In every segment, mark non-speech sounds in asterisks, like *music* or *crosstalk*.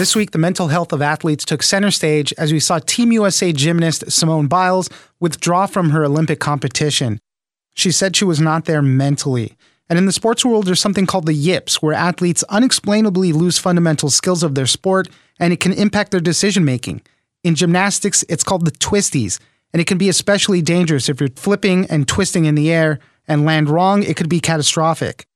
This week, the mental health of athletes took center stage as we saw Team USA gymnast Simone Biles withdraw from her Olympic competition. She said she was not there mentally. And in the sports world, there's something called the yips, where athletes unexplainably lose fundamental skills of their sport and it can impact their decision making. In gymnastics, it's called the twisties, and it can be especially dangerous if you're flipping and twisting in the air and land wrong, it could be catastrophic.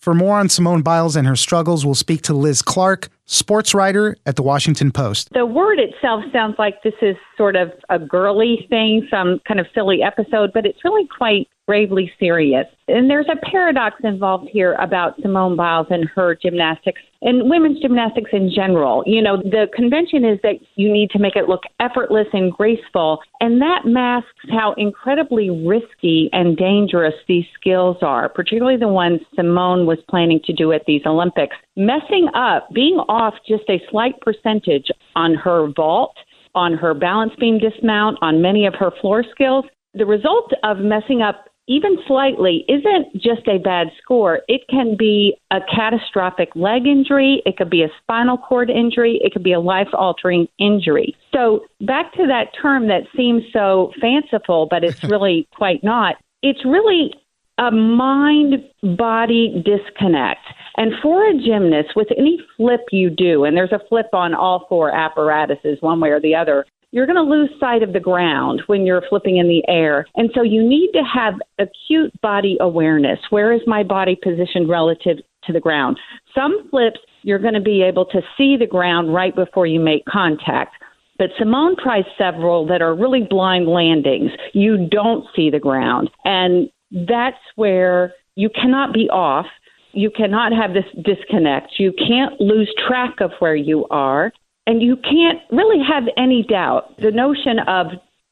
For more on Simone Biles and her struggles, we'll speak to Liz Clarke, sports writer at the Washington Post. The word itself sounds like this is sort of a girly thing, some kind of silly episode, but it's really quite gravely serious. And there's a paradox involved here about Simone Biles and her gymnastics and women's gymnastics in general. You know, the convention is that you need to make it look effortless and graceful, and that masks how incredibly risky and dangerous these skills are, particularly the ones Simone was planning to do at these Olympics. Messing up, being off just a slight percentage on her vault, on her balance beam dismount, on many of her floor skills, the result of messing up even slightly, isn't just a bad score. It can be a catastrophic leg injury, it could be a spinal cord injury, it could be a life altering injury. So, back to that term that seems so fanciful, but it's *laughs* really quite not. It's really a mind body disconnect. And for a gymnast, with any flip you do, and there's a flip on all four apparatuses, one way or the other, you're going to lose sight of the ground when you're flipping in the air. And so you need to have acute body awareness. Where is my body positioned relative to the ground? Some flips, you're going to be able to see the ground right before you make contact. But Simone tries several that are really blind landings. You don't see the ground. And that's where you cannot be off. You cannot have this disconnect. You can't lose track of where you are and you can't really have any doubt. The notion of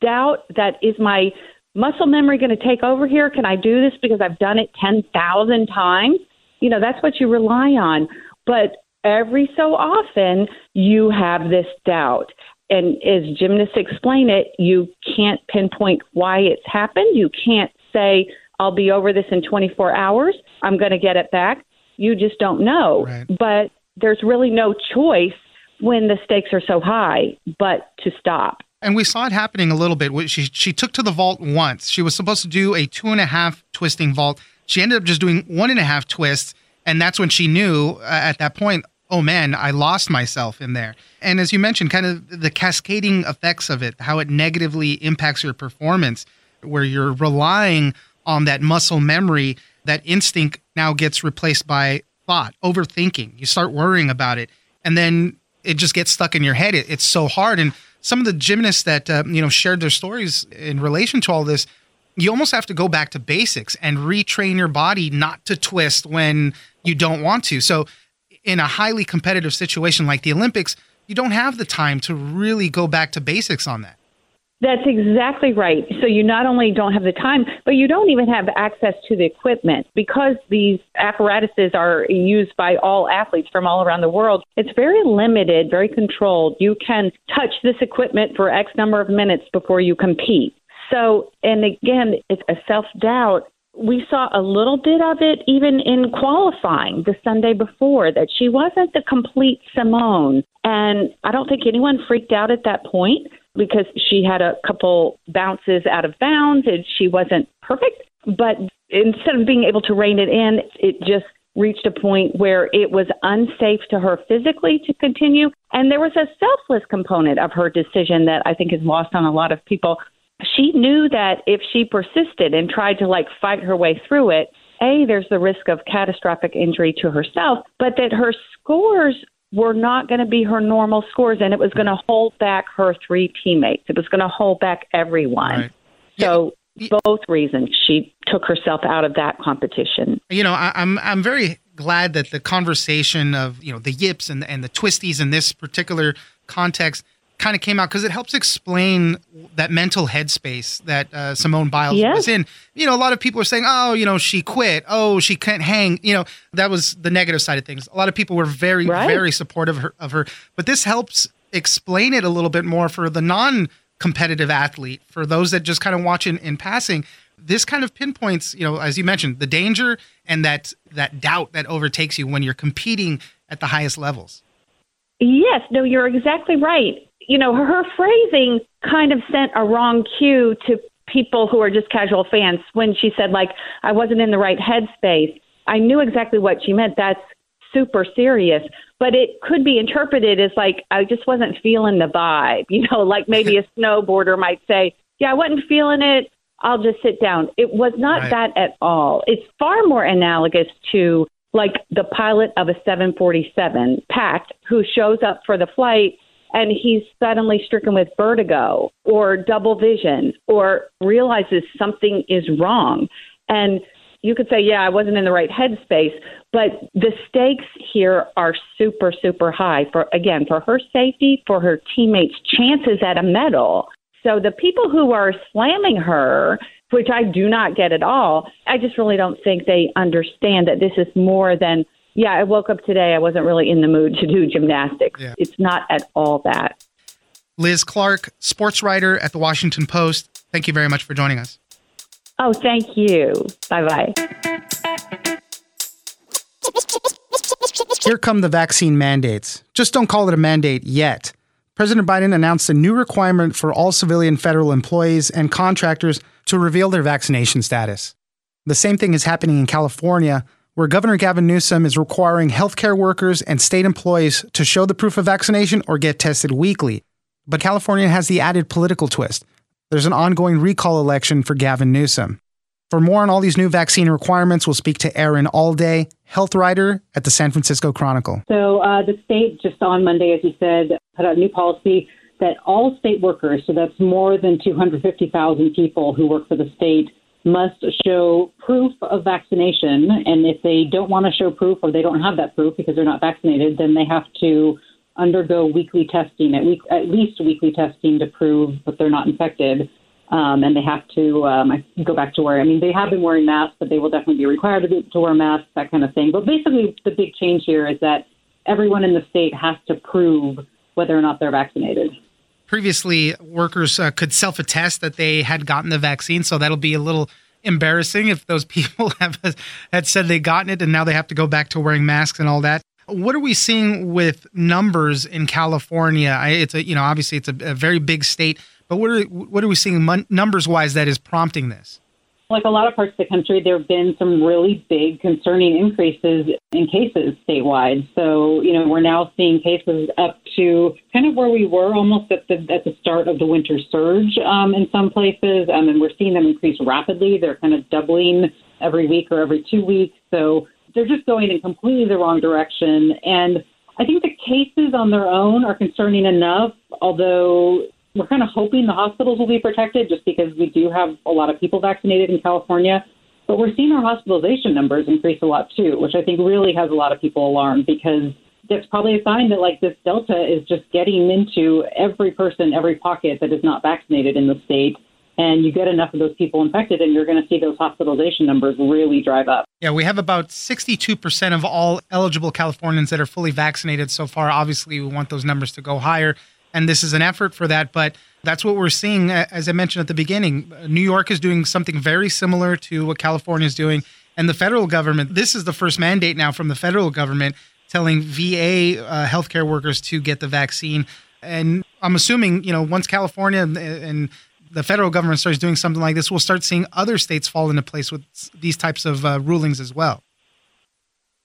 doubt that is my muscle memory going to take over here? Can I do this because I've done it 10,000 times? You know, that's what you rely on. But every so often, you have this doubt. And as gymnasts explain it, you can't pinpoint why it's happened. You can't say, I'll be over this in 24 hours. I'm going to get it back. You just don't know. Right. But there's really no choice when the stakes are so high, but to stop. And we saw it happening a little bit. She she took to the vault once. She was supposed to do a two and a half twisting vault. She ended up just doing one and a half twists, and that's when she knew uh, at that point, oh man, I lost myself in there. And as you mentioned, kind of the cascading effects of it, how it negatively impacts your performance, where you're relying on that muscle memory, that instinct now gets replaced by thought, overthinking. You start worrying about it, and then it just gets stuck in your head. It, it's so hard. And some of the gymnasts that uh, you know shared their stories in relation to all this, you almost have to go back to basics and retrain your body not to twist when you don't want to. So, in a highly competitive situation like the Olympics, you don't have the time to really go back to basics on that. That's exactly right. So you not only don't have the time, but you don't even have access to the equipment because these apparatuses are used by all athletes from all around the world. It's very limited, very controlled. You can touch this equipment for X number of minutes before you compete. So, and again, it's a self doubt. We saw a little bit of it even in qualifying the Sunday before that she wasn't the complete Simone. And I don't think anyone freaked out at that point because she had a couple bounces out of bounds and she wasn't perfect. But instead of being able to rein it in, it just reached a point where it was unsafe to her physically to continue. And there was a selfless component of her decision that I think is lost on a lot of people. She knew that if she persisted and tried to like fight her way through it, a, there's the risk of catastrophic injury to herself, but that her scores were not going to be her normal scores, and it was going to hold back her three teammates. It was going to hold back everyone. Right. So. Yeah. Both reasons she took herself out of that competition. You know, I, I'm I'm very glad that the conversation of you know the yips and and the twisties in this particular context kind of came out because it helps explain that mental headspace that uh, Simone Biles Yes. was in. You know, a lot of people are saying, "Oh, you know, she quit. Oh, she can't hang." You know, that was the negative side of things. A lot of people were very, Right. very supportive of her, of her. But this helps explain it a little bit more for the non-competitive athlete, for those that just kind of watch in, in passing. This kind of pinpoints, you know, as you mentioned, the danger and that that doubt that overtakes you when you're competing at the highest levels. Yes, no, you're exactly right. You know, her phrasing kind of sent a wrong cue to people who are just casual fans when she said, like, I wasn't in the right headspace. I knew exactly what she meant. That's super serious. But it could be interpreted as like, I just wasn't feeling the vibe. *laughs* You know, like maybe a *laughs* snowboarder might say, Yeah, I wasn't feeling it. I'll just sit down. It was not Right. that at all. It's far more analogous to like the pilot of a 747 packed who shows up for the flight and he's suddenly stricken with vertigo or double vision or realizes something is wrong. And you could say, yeah, I wasn't in the right headspace, but the stakes here are super, super high for, again, for her safety, for her teammates' chances at a medal. So the people who are slamming her, which I do not get at all, I just really don't think they understand that this is more than, yeah, I woke up today, I wasn't really in the mood to do gymnastics. Yeah. It's not at all that. Liz Clarke, sports writer at the Washington Post. Thank you very much for joining us. Oh, thank you. Bye bye. Here come the vaccine mandates. Just don't call it a mandate yet. President Biden announced a new requirement for all civilian federal employees and contractors to reveal their vaccination status. The same thing is happening in California, where Governor Gavin Newsom is requiring healthcare workers and state employees to show the proof of vaccination or get tested weekly. But California has the added political twist. There's an ongoing recall election for Gavin Newsom. For more on all these new vaccine requirements, we'll speak to Erin Allday, health writer at the San Francisco Chronicle. So uh, the state just on Monday, as you said, put out a new policy that all state workers, so that's more than 250,000 people who work for the state, must show proof of vaccination. And if they don't want to show proof or they don't have that proof because they're not vaccinated, then they have to undergo weekly testing, at, week, at least weekly testing to prove that they're not infected. Um, and they have to um, go back to where I mean they have been wearing masks, but they will definitely be required to, be, to wear masks, that kind of thing. But basically, the big change here is that everyone in the state has to prove whether or not they're vaccinated. Previously, workers uh, could self attest that they had gotten the vaccine, so that'll be a little embarrassing if those *laughs* people have had said they gotten it and now they have to go back to wearing masks and all that. What are we seeing with numbers in California? I, it's a you know obviously it's a, a very big state, but what are what are we seeing mon- numbers wise that is prompting this? Like a lot of parts of the country, there have been some really big concerning increases in cases statewide. So, you know, we're now seeing cases up to kind of where we were almost at the at the start of the winter surge um, in some places, um, and we're seeing them increase rapidly. They're kind of doubling every week or every two weeks. So they're just going in completely the wrong direction. And I think the cases on their own are concerning enough, although we're kind of hoping the hospitals will be protected just because we do have a lot of people vaccinated in California. But we're seeing our hospitalization numbers increase a lot too, which I think really has a lot of people alarmed because that's probably a sign that like this Delta is just getting into every person, every pocket that is not vaccinated in the state. And you get enough of those people infected, and you're going to see those hospitalization numbers really drive up. Yeah, we have about 62% of all eligible Californians that are fully vaccinated so far. Obviously, we want those numbers to go higher, and this is an effort for that. But that's what we're seeing, as I mentioned at the beginning. New York is doing something very similar to what California is doing. And the federal government, this is the first mandate now from the federal government telling VA uh, healthcare workers to get the vaccine. And I'm assuming, you know, once California and, and the federal government starts doing something like this, we'll start seeing other states fall into place with these types of uh, rulings as well.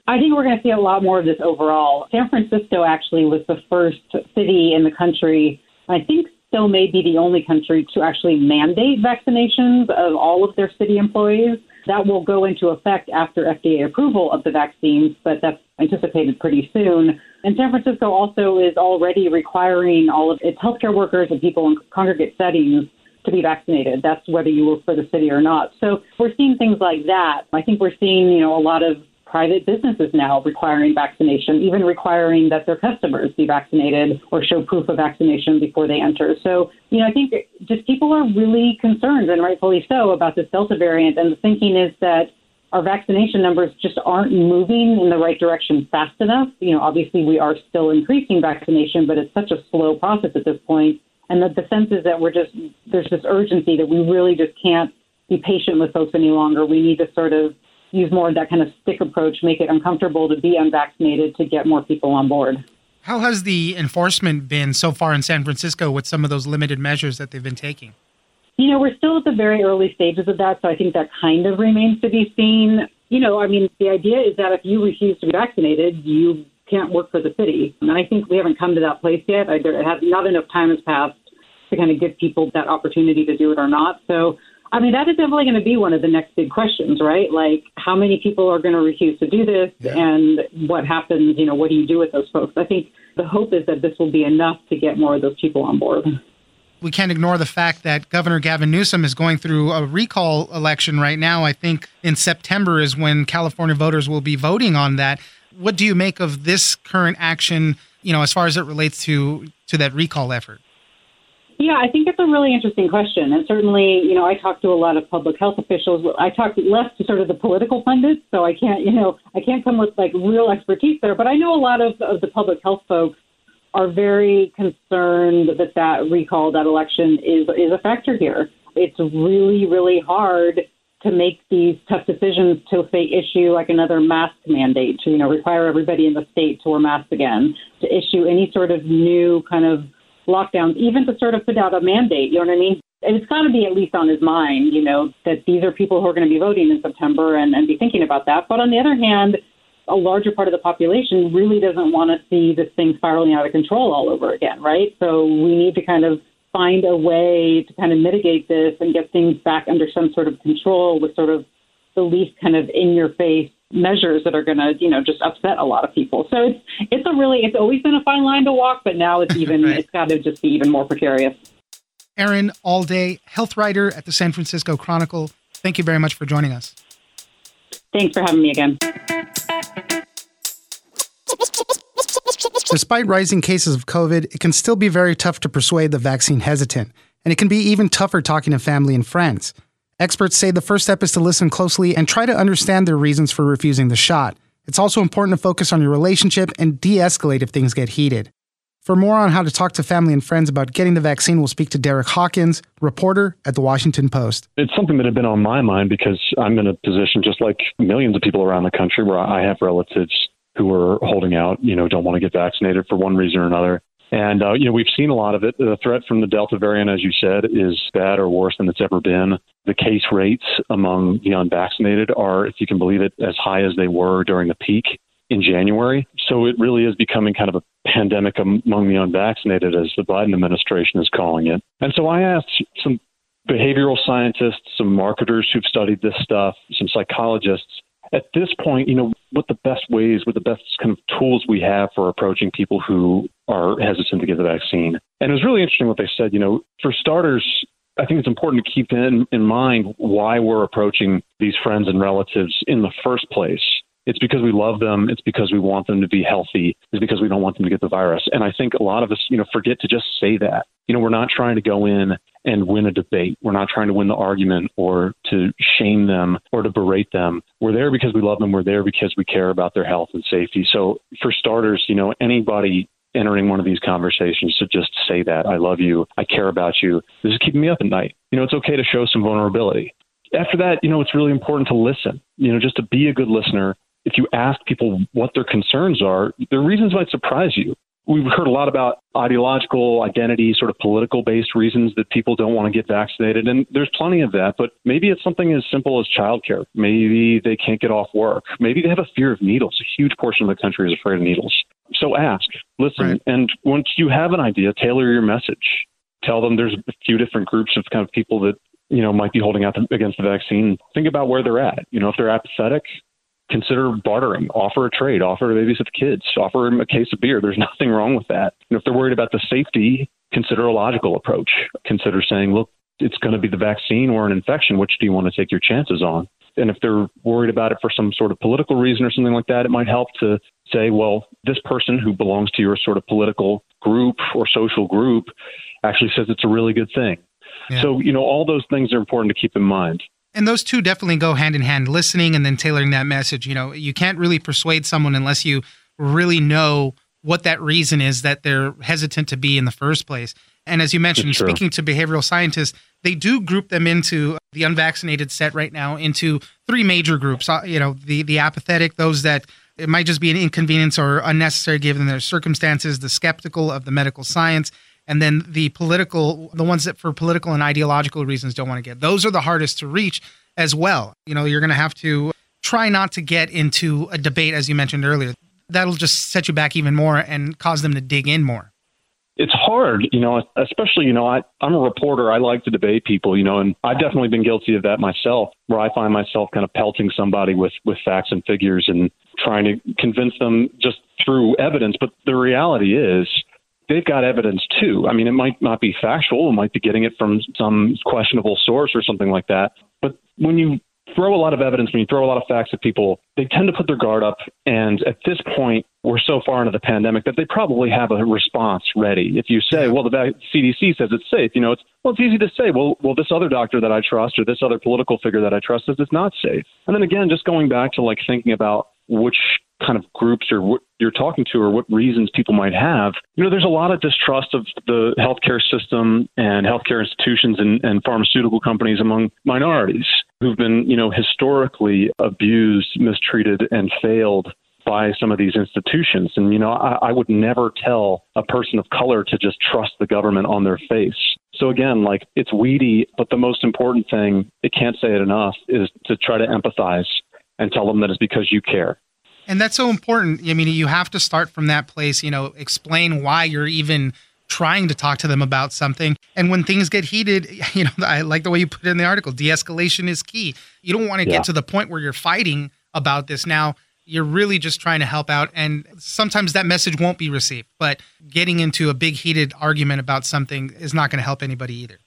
I think we're going to see a lot more of this overall. San Francisco actually was the first city in the country, I think still may be the only country to actually mandate vaccinations of all of their city employees. That will go into effect after FDA approval of the vaccines, but that's anticipated pretty soon. And San Francisco also is already requiring all of its healthcare workers and people in congregate settings to be vaccinated. That's whether you work for the city or not. So we're seeing things like that. I think we're seeing, you know, a lot of private businesses now requiring vaccination, even requiring that their customers be vaccinated or show proof of vaccination before they enter. So, you know, I think just people are really concerned, and rightfully so, about this Delta variant. And the thinking is that our vaccination numbers just aren't moving in the right direction fast enough. You know, obviously we are still increasing vaccination, but it's such a slow process at this point. And the, the sense is that we're just, there's this urgency that we really just can't be patient with folks any longer. We need to sort of use more of that kind of stick approach, make it uncomfortable to be unvaccinated to get more people on board. How has the enforcement been so far in San Francisco with some of those limited measures that they've been taking? You know, we're still at the very early stages of that, so I think that kind of remains to be seen. You know, I mean, the idea is that if you refuse to be vaccinated, you can't work for the city. And I think we haven't come to that place yet. I, there has not enough time has passed to kind of give people that opportunity to do it or not. So I mean, that is definitely going to be one of the next big questions, right? Like, how many people are going to refuse to do this, yeah. and what happens? You know, what do you do with those folks? I think the hope is that this will be enough to get more of those people on board. We can't ignore the fact that Governor Gavin Newsom is going through a recall election right now. I think in September is when California voters will be voting on that. What do you make of this current action? You know, as far as it relates to to that recall effort. Yeah, I think it's a really interesting question. And certainly, you know, I talk to a lot of public health officials. I talk less to sort of the political pundits, so I can't, you know, I can't come with like real expertise there. But I know a lot of, of the public health folks are very concerned that that recall, that election is is a factor here. It's really, really hard to make these tough decisions to say issue like another mask mandate to you know require everybody in the state to wear masks again to issue any sort of new kind of lockdowns, even to sort of put out a mandate. You know what I mean? It's got to be at least on his mind, you know, that these are people who are going to be voting in September and, and be thinking about that. But on the other hand, a larger part of the population really doesn't want to see this thing spiraling out of control all over again, right? So we need to kind of find a way to kind of mitigate this and get things back under some sort of control with sort of the least kind of in your face measures that are going to, you know, just upset a lot of people. So it's it's a really it's always been a fine line to walk, but now it's *laughs* even right. it's got to just be even more precarious. Erin Allday, health writer at the San Francisco Chronicle. Thank you very much for joining us. Thanks for having me again. Despite rising cases of COVID, it can still be very tough to persuade the vaccine hesitant, and it can be even tougher talking to family and friends. Experts say the first step is to listen closely and try to understand their reasons for refusing the shot. It's also important to focus on your relationship and de escalate if things get heated. For more on how to talk to family and friends about getting the vaccine, we'll speak to Derek Hawkins, reporter at the Washington Post. It's something that had been on my mind because I'm in a position just like millions of people around the country where I have relatives who are holding out, you know, don't want to get vaccinated for one reason or another. And, uh, you know, we've seen a lot of it. The threat from the Delta variant, as you said, is bad or worse than it's ever been. The case rates among the unvaccinated are, if you can believe it, as high as they were during the peak in January. So it really is becoming kind of a pandemic among the unvaccinated, as the Biden administration is calling it. And so I asked some behavioral scientists, some marketers who've studied this stuff, some psychologists, at this point, you know, what the best ways, what the best kind of tools we have for approaching people who are hesitant to get the vaccine. And it was really interesting what they said. You know, for starters, I think it's important to keep in, in mind why we're approaching these friends and relatives in the first place. It's because we love them. It's because we want them to be healthy. It's because we don't want them to get the virus. And I think a lot of us, you know, forget to just say that. You know, we're not trying to go in and win a debate. We're not trying to win the argument or to shame them or to berate them. We're there because we love them. We're there because we care about their health and safety. So, for starters, you know, anybody entering one of these conversations to just say that I love you, I care about you. This is keeping me up at night. You know, it's okay to show some vulnerability. After that, you know, it's really important to listen. You know, just to be a good listener. If you ask people what their concerns are, their reasons might surprise you we've heard a lot about ideological identity, sort of political based reasons that people don't want to get vaccinated. And there's plenty of that, but maybe it's something as simple as childcare. Maybe they can't get off work. Maybe they have a fear of needles. A huge portion of the country is afraid of needles. So ask, listen, right. and once you have an idea, tailor your message. Tell them there's a few different groups of kind of people that you know might be holding out against the vaccine. Think about where they're at. You know, if they're apathetic, consider bartering, offer a trade, offer to babysit the kids, offer them a case of beer. There's *laughs* nothing wrong with that. And if they're worried about the safety, consider a logical approach. Consider saying, look, it's going to be the vaccine or an infection. Which do you want to take your chances on? And if they're worried about it for some sort of political reason or something like that, it might help to say, well, this person who belongs to your sort of political group or social group actually says it's a really good thing. Yeah. So, you know, all those things are important to keep in mind. And those two definitely go hand in hand listening and then tailoring that message. You know, you can't really persuade someone unless you really know what that reason is that they're hesitant to be in the first place. And as you mentioned, speaking to behavioral scientists, they do group them into the unvaccinated set right now into three major groups. Uh, you know, the the apathetic, those that it might just be an inconvenience or unnecessary given their circumstances, the skeptical of the medical science, and then the political, the ones that for political and ideological reasons don't want to get. Those are the hardest to reach as well. You know, you're going to have to try not to get into a debate, as you mentioned earlier. That'll just set you back even more and cause them to dig in more. It's hard, you know, especially, you know, I, I'm a reporter. I like to debate people, you know, and I've definitely been guilty of that myself, where I find myself kind of pelting somebody with, with facts and figures and trying to convince them just through evidence. But the reality is, they've got evidence too. I mean, it might not be factual, it might be getting it from some questionable source or something like that. But when you throw a lot of evidence, when you throw a lot of facts at people, they tend to put their guard up. And at this point, we're so far into the pandemic that they probably have a response ready. If you say, well, the CDC says it's safe, you know, it's well, it's easy to say, well, well, this other doctor that I trust or this other political figure that I trust says it's not safe. And then again, just going back to like thinking about which kind of groups or what you're talking to or what reasons people might have. You know, there's a lot of distrust of the healthcare system and healthcare institutions and, and pharmaceutical companies among minorities who've been, you know, historically abused, mistreated, and failed by some of these institutions. And, you know, I, I would never tell a person of color to just trust the government on their face. So again, like it's weedy, but the most important thing, it can't say it enough, is to try to empathize and tell them that it's because you care. And that's so important. I mean, you have to start from that place, you know, explain why you're even trying to talk to them about something. And when things get heated, *laughs* you know, I like the way you put it in the article, de-escalation is key. You don't want to yeah. get to the point where you're fighting about this now. You're really just trying to help out and sometimes that message won't be received. But getting into a big heated argument about something is not going to help anybody either.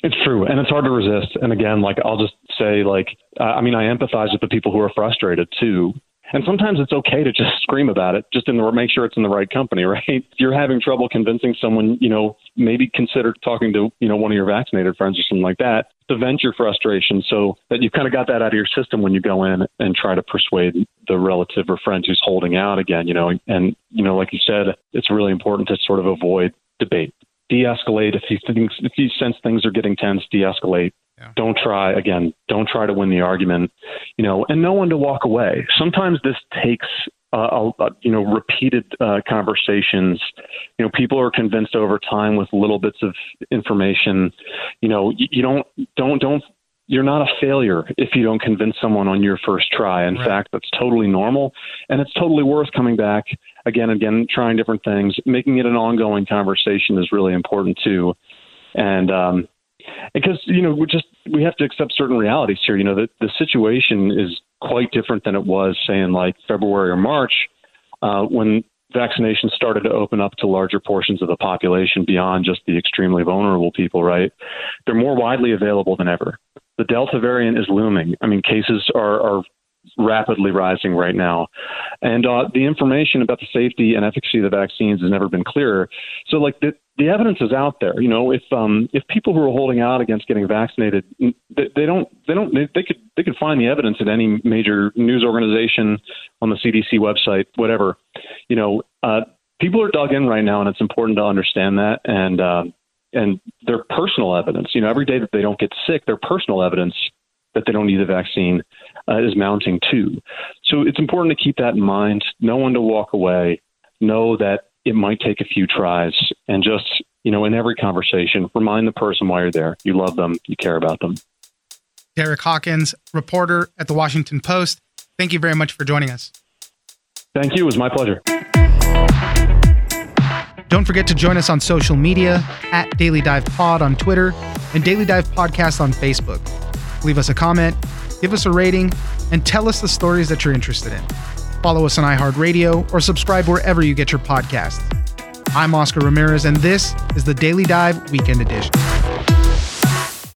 It's true, and it's hard to resist. And again, like I'll just say, like uh, I mean, I empathize with the people who are frustrated too. And sometimes it's okay to just *laughs* scream about it, just in the make sure it's in the right company, *laughs* right? If you're having trouble convincing someone, you know, maybe consider talking to, you know, one of your vaccinated friends or something like that to vent your frustration so that you've kind of got that out of your system when you go in and try to persuade the relative or friend who's holding out again, you know, and, you know, like you said, it's really important to sort of avoid debate. De-escalate if you think if you sense things are getting tense, de-escalate yeah. Don't try again. Don't try to win the argument, you know, and no one to walk away. Sometimes this takes uh, uh, you know repeated uh, conversations. You know, people are convinced over time with little bits of information. You know, you, you don't don't don't. You're not a failure if you don't convince someone on your first try. In right. fact, that's totally normal, and it's totally worth coming back again and again, trying different things. Making it an ongoing conversation is really important too. And um, because you know we just we have to accept certain realities here. You know, the the situation is quite different than it was, say, in like February or March, uh, when vaccinations started to open up to larger portions of the population beyond just the extremely vulnerable people. Right, they're more widely available than ever. The Delta variant is looming. I mean, cases are are rapidly rising right now. And uh, the information about the safety and efficacy of the vaccines has never been clearer. So, like, the, the evidence is out there. You know, if um, if people who are holding out against getting vaccinated, they, they don't they don't they, they, could they could find the evidence at any major news organization on the CDC website, whatever. You know, uh, people are dug in right now, and it's important to understand that. And uh, and their personal evidence. You know, every day that they don't get sick, their personal evidence that they don't need the vaccine uh, is mounting too. So it's important to keep that in mind. Know when to walk away. Know that it might take a few tries and just, you know, in every conversation, remind the person why you're there. You love them, you care about them. Derek Hawkins, reporter at the Washington Post. Thank you very much for joining us. Thank you. It was my pleasure. Don't forget to join us on social media at Daily Dive Pod on Twitter and Daily Dive Podcast on Facebook. Leave us a comment, give us a rating, and tell us the stories that you're interested in. Follow us on iHeartRadio or subscribe wherever you get your podcasts. I'm Oscar Ramirez, and this is the Daily Dive Weekend Edition.